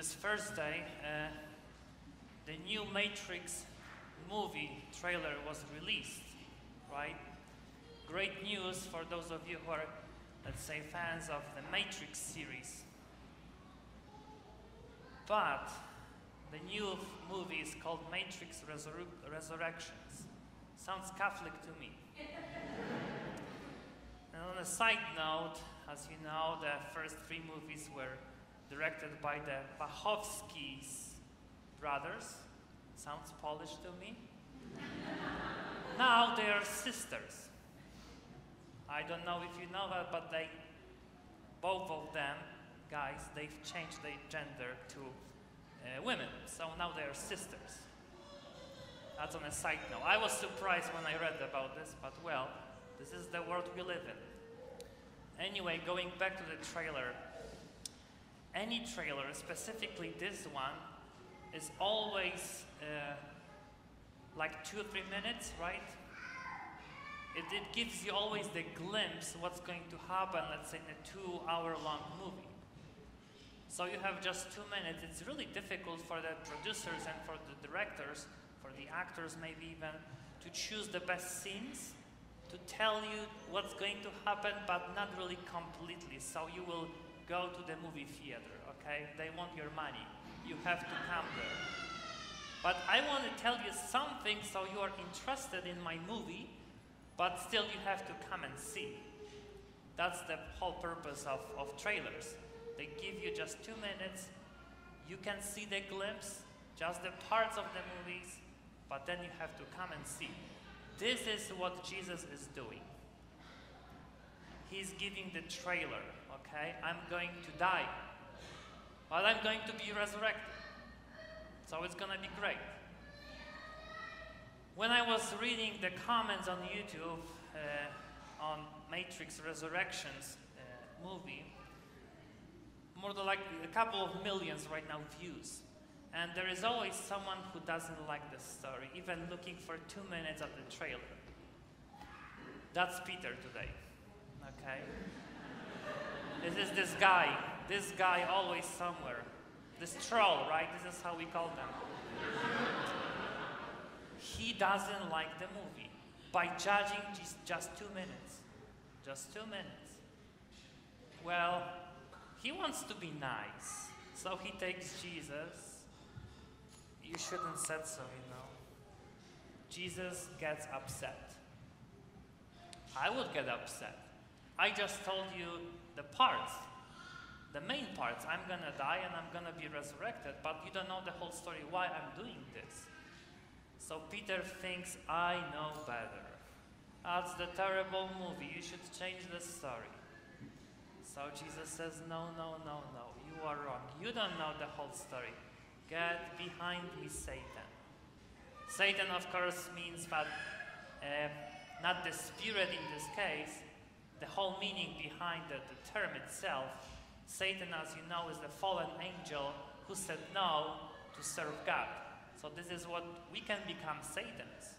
this Thursday, uh, the new Matrix movie trailer was released, right? Great news for those of you who are, let's say, fans of the Matrix series. But the new movie is called Matrix Resur- Resurrections. Sounds Catholic to me. and on a side note, as you know, the first three movies were directed by the Wachowskis brothers. Sounds Polish to me. now they are sisters. I don't know if you know that, but they, both of them, guys, they've changed their gender to uh, women. So now they are sisters. That's on a side note. I was surprised when I read about this, but well, this is the world we live in. Anyway, going back to the trailer, any trailer, specifically this one, is always uh, like two or three minutes, right? It, it gives you always the glimpse what's going to happen, let's say, in a two hour long movie. So you have just two minutes. It's really difficult for the producers and for the directors, for the actors maybe even, to choose the best scenes, to tell you what's going to happen, but not really completely. So you will go to the movie theater, okay? They want your money. You have to come there. But I want to tell you something so you are interested in my movie, but still you have to come and see. That's the whole purpose of, of trailers. They give you just two minutes. You can see the glimpse, just the parts of the movies, but then you have to come and see. This is what Jesus is doing. He's giving the trailer, okay? I'm going to die, but I'm going to be resurrected. So it's going to be great. When I was reading the comments on YouTube uh, on Matrix Resurrections uh, movie, more than like a couple of millions right now views. And there is always someone who doesn't like the story, even looking for two minutes of the trailer. That's Peter today. Okay? This is this guy. This guy always somewhere. This troll, right? This is how we call them. He doesn't like the movie by judging just, just two minutes. Just two minutes. Well, he wants to be nice. So he takes Jesus. You shouldn't said so, you know. Jesus gets upset. I would get upset. I just told you the parts, the main parts. I'm gonna die and I'm gonna be resurrected, but you don't know the whole story why I'm doing this. So Peter thinks, I know better. That's the terrible movie. You should change the story. So Jesus says, No, no, no, no. You are wrong. You don't know the whole story. Get behind me, Satan. Satan, of course, means that uh, not the spirit in this case, the whole meaning behind the, the term itself. Satan, as you know, is the fallen angel who said no to serve God. So this is what we can become Satans.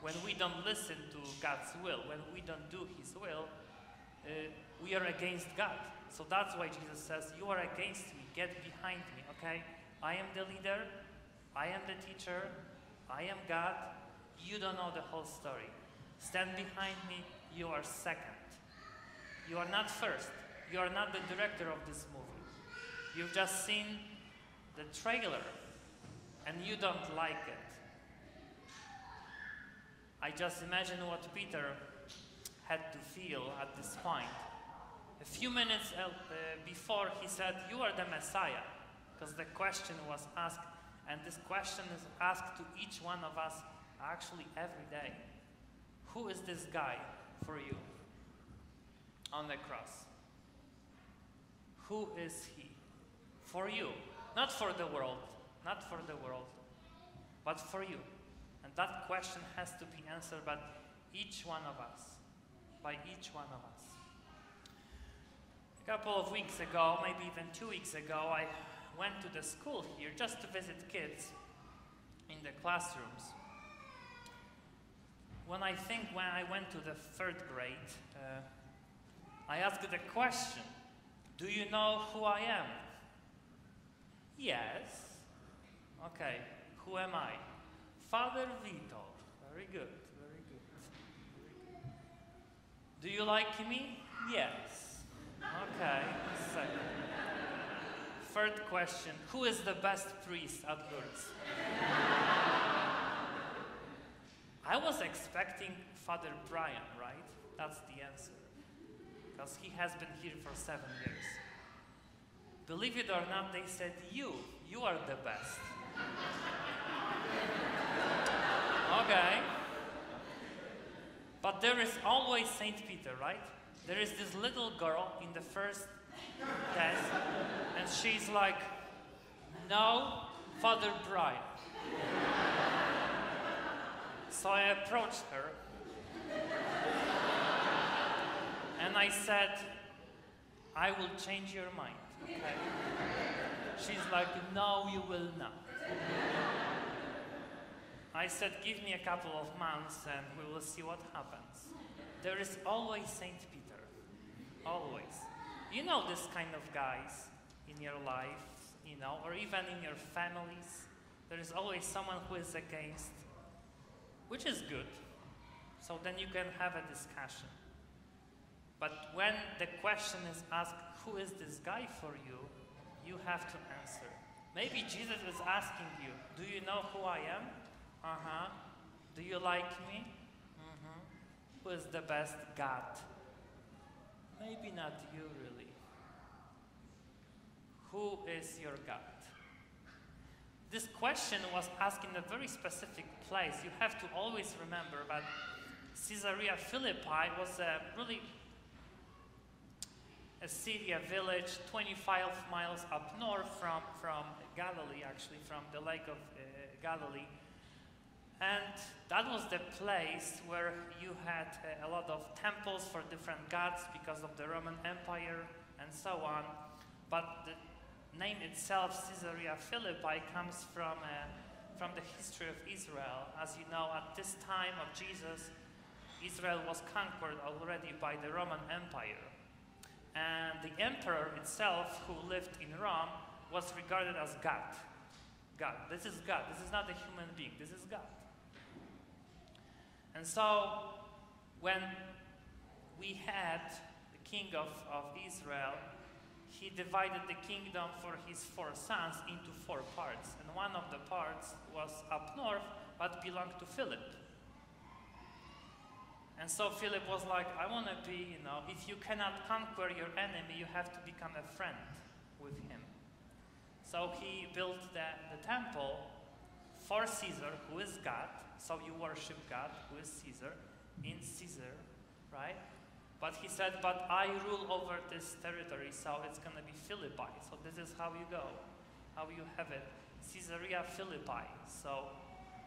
When we don't listen to God's will, when we don't do His will, uh, we are against God. So that's why Jesus says, You are against me, get behind me, okay? I am the leader, I am the teacher, I am God. You don't know the whole story. Stand behind me, you are second. You are not first. You are not the director of this movie. You've just seen the trailer and you don't like it. I just imagine what Peter had to feel at this point. A few minutes uh, before, he said, You are the Messiah, because the question was asked, and this question is asked to each one of us actually every day. Who is this guy for you on the cross? Who is he for you? Not for the world, not for the world, but for you. And that question has to be answered by each one of us. By each one of us. A couple of weeks ago, maybe even two weeks ago, I went to the school here just to visit kids in the classrooms. When I think when I went to the third grade, uh, I asked the question Do you know who I am? Yes. Okay, who am I? Father Vito. Very good, very good. Do you like me? Yes. Okay, second. Third question Who is the best priest at Lourdes? I was expecting Father Brian, right? That's the answer. Because he has been here for seven years. Believe it or not, they said, You, you are the best. okay. But there is always Saint Peter, right? There is this little girl in the first test, and she's like, No, Father Brian. So I approached her and I said, I will change your mind. Okay? She's like, No, you will not. I said, Give me a couple of months and we will see what happens. There is always Saint Peter. Always. You know this kind of guys in your life, you know, or even in your families. There is always someone who is against, which is good. So then you can have a discussion. But when the question is asked, who is this guy for you? You have to answer. Maybe Jesus is asking you, do you know who I am? Uh-huh. Do you like me? Mm-hmm. Who is the best God? Maybe not you really. Who is your God? This question was asked in a very specific place. You have to always remember that Caesarea Philippi was a really a city, a village, 25 miles up north from, from Galilee, actually, from the Lake of uh, Galilee. And that was the place where you had uh, a lot of temples for different gods because of the Roman Empire and so on. But the name itself, Caesarea Philippi, comes from, uh, from the history of Israel. As you know, at this time of Jesus, Israel was conquered already by the Roman Empire. And the emperor itself, who lived in Rome, was regarded as God. God. This is God. This is not a human being. This is God. And so, when we had the king of, of Israel, he divided the kingdom for his four sons into four parts. And one of the parts was up north, but belonged to Philip. And so Philip was like, I want to be, you know, if you cannot conquer your enemy, you have to become a friend with him. So he built the, the temple for Caesar, who is God. So you worship God, who is Caesar, in Caesar, right? But he said, But I rule over this territory, so it's going to be Philippi. So this is how you go, how you have it. Caesarea Philippi. So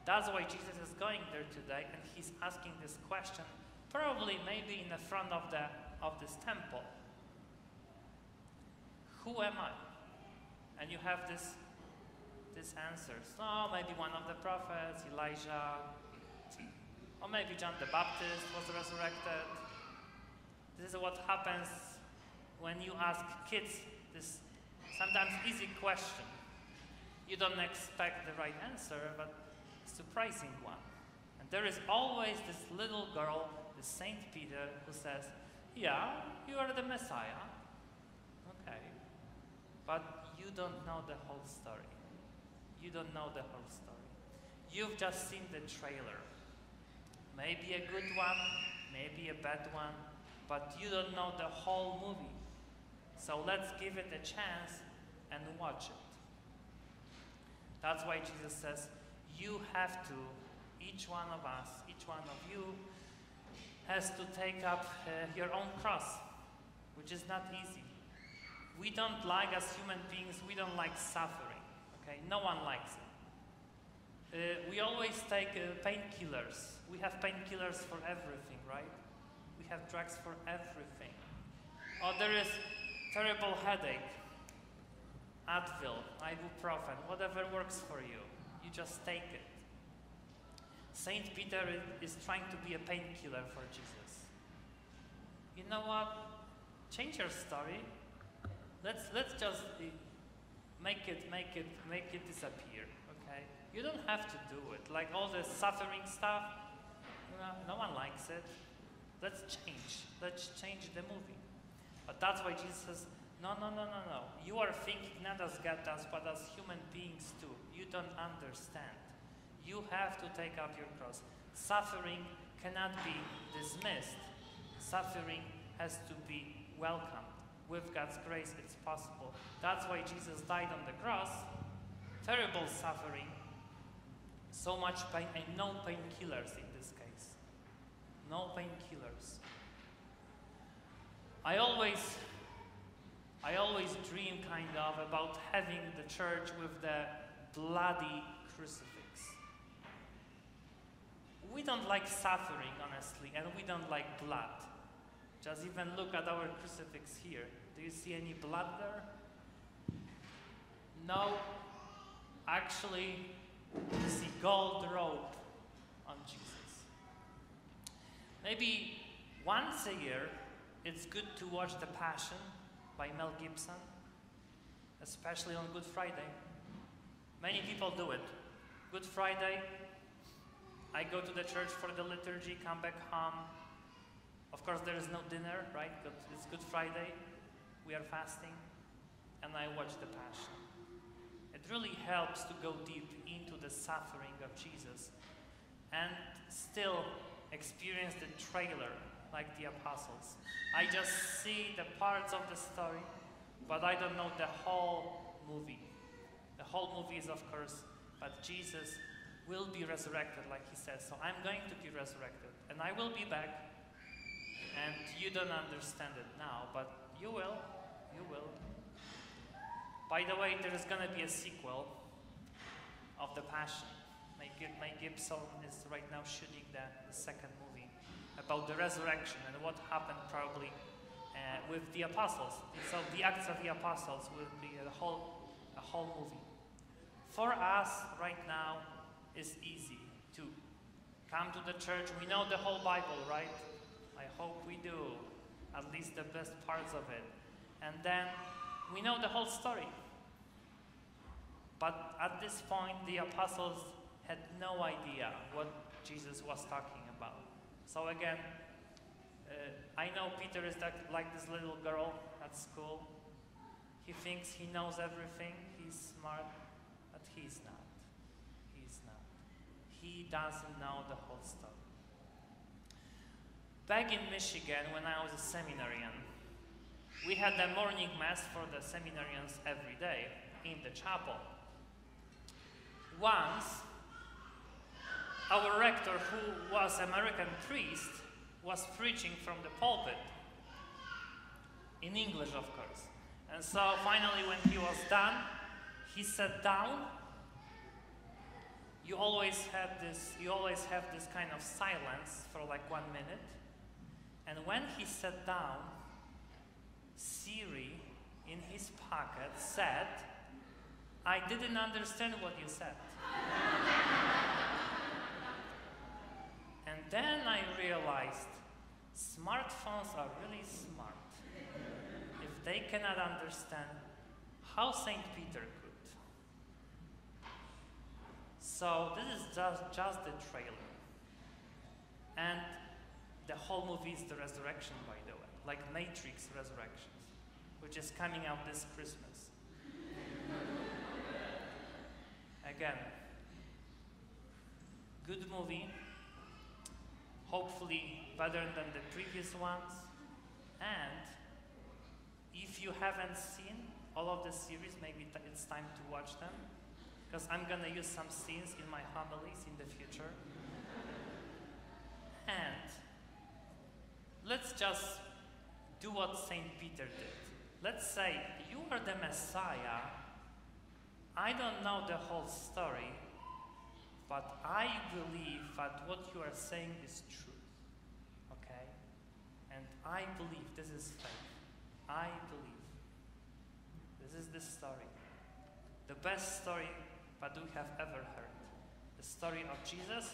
that's why Jesus is going there today, and he's asking this question, probably maybe in the front of, the, of this temple. Who am I? And you have this, this answer. Oh, maybe one of the prophets, Elijah, or maybe John the Baptist was resurrected. This is what happens when you ask kids this sometimes easy question. You don't expect the right answer, but a surprising one. And there is always this little girl, the Saint Peter, who says, Yeah, you are the Messiah. Okay. But you don't know the whole story. You don't know the whole story. You've just seen the trailer. Maybe a good one, maybe a bad one, but you don't know the whole movie. So let's give it a chance and watch it. That's why Jesus says, you have to, each one of us, each one of you, has to take up uh, your own cross, which is not easy. We don't like, as human beings, we don't like suffering. Okay, no one likes it. Uh, we always take uh, painkillers. We have painkillers for everything, right? We have drugs for everything. Or there is terrible headache. Advil, ibuprofen, whatever works for you. You just take it. Saint Peter is trying to be a painkiller for Jesus. You know what? Change your story. Let's let's just uh, make it, make it, make it disappear. Okay? You don't have to do it. Like all the suffering stuff, you know, no one likes it. Let's change. Let's change the movie. But that's why Jesus says, no, no, no, no, no. You are thinking not as God does, but as human beings too. You don't understand. You have to take up your cross. Suffering cannot be dismissed. Suffering has to be welcomed. With God's grace, it's possible. That's why Jesus died on the cross. Terrible suffering, so much pain, and no painkillers in this case. No painkillers. I always, I always dream kind of about having the church with the bloody crucifix. We don't like suffering, honestly, and we don't like blood. Just even look at our crucifix here. Do you see any blood there? No. Actually, you see gold rope on Jesus. Maybe once a year, it's good to watch The Passion by Mel Gibson, especially on Good Friday. Many people do it. Good Friday, I go to the church for the liturgy, come back home. Of course, there is no dinner, right? But it's Good Friday, we are fasting, and I watch the Passion. It really helps to go deep into the suffering of Jesus and still experience the trailer like the apostles. I just see the parts of the story, but I don't know the whole movie. The whole movie is, of course, but Jesus will be resurrected, like he says. So I'm going to be resurrected, and I will be back. And you don't understand it now, but you will. You will. By the way, there is going to be a sequel of The Passion. Mel Gibson is right now shooting the, the second movie about the resurrection and what happened probably uh, with the apostles. So the Acts of the Apostles will be a whole, a whole movie. For us right now it's easy to come to the church. We know the whole Bible, right? I hope we do, at least the best parts of it. And then we know the whole story. But at this point, the apostles had no idea what Jesus was talking about. So again, uh, I know Peter is that, like this little girl at school. He thinks he knows everything, he's smart, but he's not. He's not. He doesn't know the whole story. Back in Michigan, when I was a seminarian, we had the morning mass for the seminarians every day in the chapel. Once, our rector, who was American priest, was preaching from the pulpit, in English, of course. And so finally, when he was done, he sat down. You always have this, you always have this kind of silence for like one minute. And when he sat down, Siri in his pocket said, I didn't understand what you said. and then I realized smartphones are really smart. If they cannot understand how St. Peter could. So this is just, just the trailer. And the whole movie is the resurrection, by the way, like Matrix Resurrections, which is coming out this Christmas. Again, good movie, hopefully better than the previous ones. And if you haven't seen all of the series, maybe it's time to watch them. Because I'm going to use some scenes in my homilies in the future. And let's just do what St. Peter did. Let's say, You are the Messiah. I don't know the whole story, but I believe that what you are saying is true. Okay? And I believe this is faith. I believe. This is the story. The best story that we have ever heard. The story of Jesus,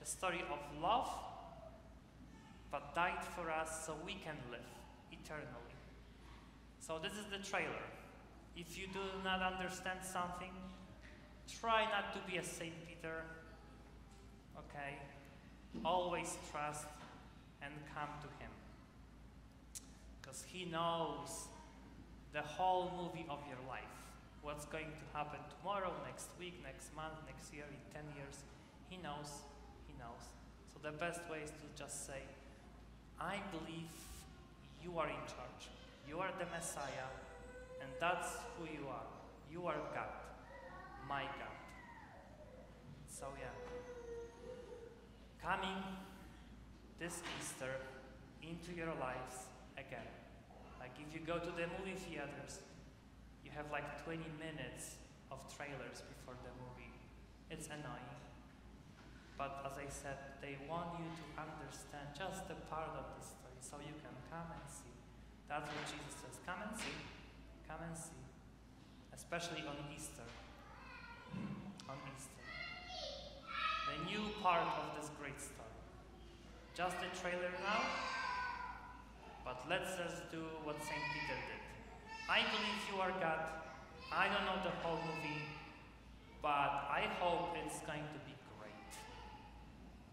the story of love, but died for us so we can live eternally. So this is the trailer. If you do not understand something, try not to be a Saint Peter. Okay? Always trust and come to him. Because he knows the whole movie of your life. What's going to happen tomorrow, next week, next month, next year, in 10 years. He knows. He knows. So the best way is to just say, I believe you are in charge. You are the Messiah, and that's who you are. You are God, my God. So, yeah. Coming this Easter into your lives again. Like if you go to the movie theaters, you have like 20 minutes of trailers before the movie. It's annoying. But as I said, they want you to understand just a part of the story so you can come and see. That's what Jesus says. Come and see. Come and see. Especially on Easter. On Easter. The new part of this great story. Just a trailer now, but let's just do what St. Peter did. I believe you are God. I don't know the whole movie, but I hope it's going to be great.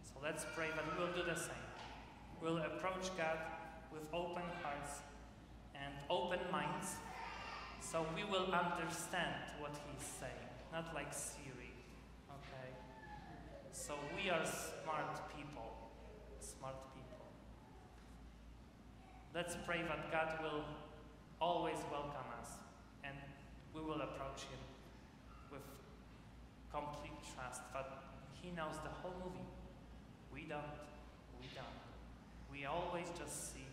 So let's pray that we will do the same. We'll approach God with open hearts and open minds so we will understand what He's saying, not like Siri. Okay? So we are smart people. Smart people. Let's pray that God will always welcome us and we will approach Him with complete trust that He knows the whole movie. We don't. We don't. We always just see